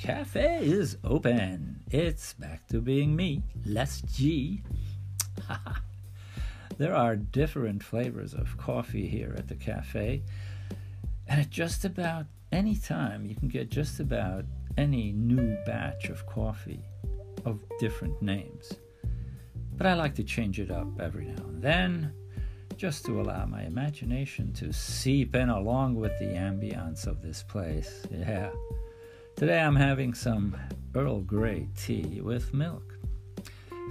cafe is open. It's back to being me, Les G. there are different flavors of coffee here at the cafe, and at just about any time you can get just about any new batch of coffee of different names. But I like to change it up every now and then just to allow my imagination to seep in along with the ambience of this place. Yeah. Today I'm having some Earl Grey tea with milk.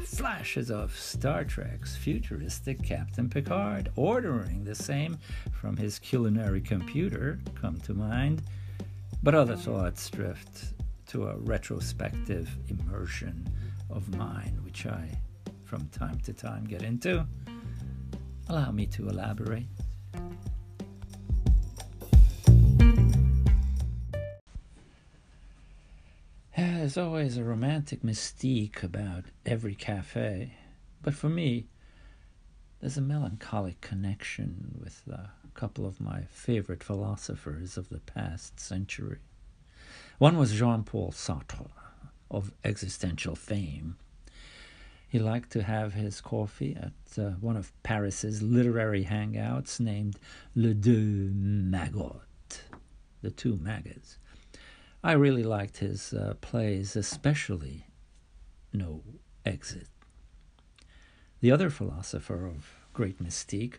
Flashes of Star Trek's futuristic Captain Picard ordering the same from his culinary computer come to mind, but other thoughts drift to a retrospective immersion of mine, which I from time to time get into. Allow me to elaborate. There's always a romantic mystique about every cafe, but for me, there's a melancholic connection with a couple of my favorite philosophers of the past century. One was Jean Paul Sartre, of existential fame. He liked to have his coffee at uh, one of Paris's literary hangouts named Le Deux Magots, the two maggots. I really liked his uh, plays, especially No Exit. The other philosopher of great mystique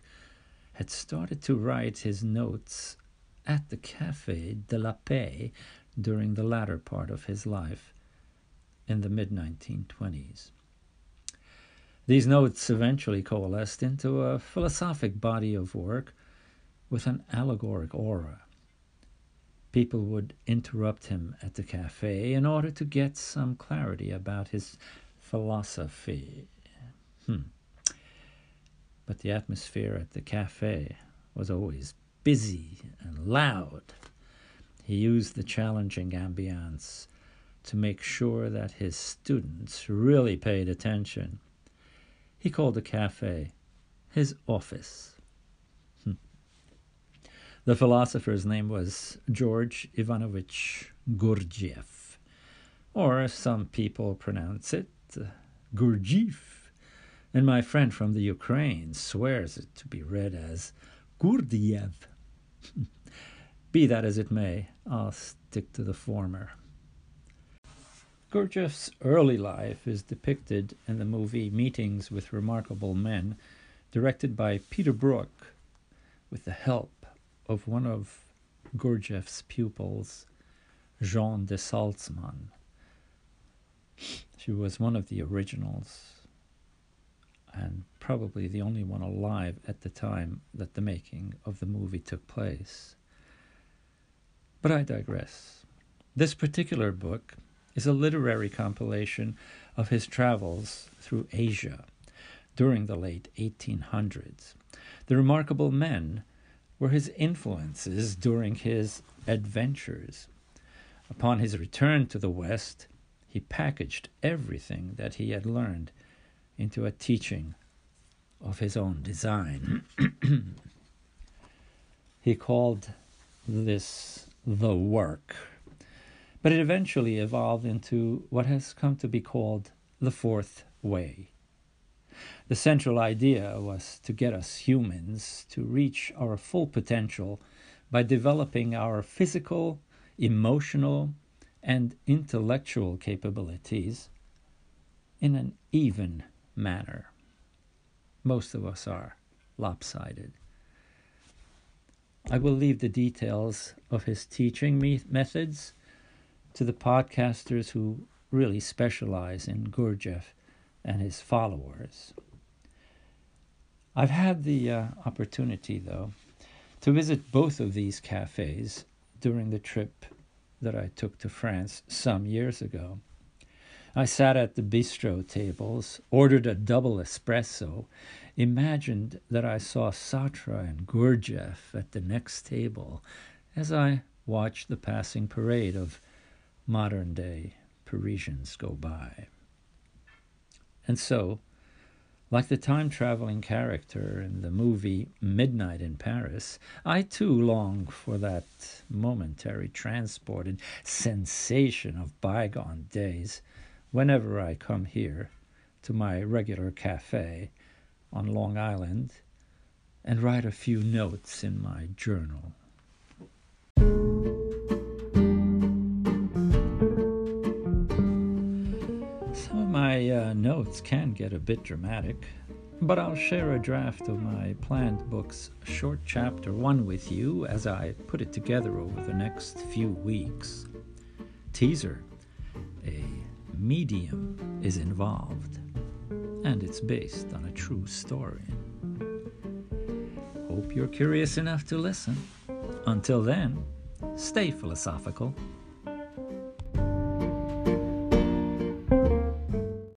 had started to write his notes at the Café de la Paix during the latter part of his life in the mid 1920s. These notes eventually coalesced into a philosophic body of work with an allegoric aura people would interrupt him at the cafe in order to get some clarity about his philosophy. Hmm. But the atmosphere at the cafe was always busy and loud. He used the challenging ambience to make sure that his students really paid attention. He called the cafe his office. The philosopher's name was George Ivanovich Gurdjieff, or some people pronounce it uh, Gurdjieff, and my friend from the Ukraine swears it to be read as Gurdjieff. be that as it may, I'll stick to the former. Gurdjieff's early life is depicted in the movie Meetings with Remarkable Men, directed by Peter Brook, with the help of one of Gurdjieff's pupils, Jeanne de Salzmann. She was one of the originals and probably the only one alive at the time that the making of the movie took place. But I digress. This particular book is a literary compilation of his travels through Asia during the late 1800s. The Remarkable Men were his influences during his adventures. Upon his return to the West, he packaged everything that he had learned into a teaching of his own design. he called this the work, but it eventually evolved into what has come to be called the fourth way. The central idea was to get us humans to reach our full potential by developing our physical, emotional, and intellectual capabilities in an even manner. Most of us are lopsided. I will leave the details of his teaching me- methods to the podcasters who really specialize in Gurdjieff and his followers. I've had the uh, opportunity, though, to visit both of these cafes during the trip that I took to France some years ago. I sat at the bistro tables, ordered a double espresso, imagined that I saw Sartre and Gurdjieff at the next table as I watched the passing parade of modern day Parisians go by. And so, Like the time traveling character in the movie Midnight in Paris, I too long for that momentary transported sensation of bygone days whenever I come here to my regular cafe on Long Island and write a few notes in my journal. Notes can get a bit dramatic, but I'll share a draft of my planned book's short chapter one with you as I put it together over the next few weeks. Teaser A medium is involved, and it's based on a true story. Hope you're curious enough to listen. Until then, stay philosophical.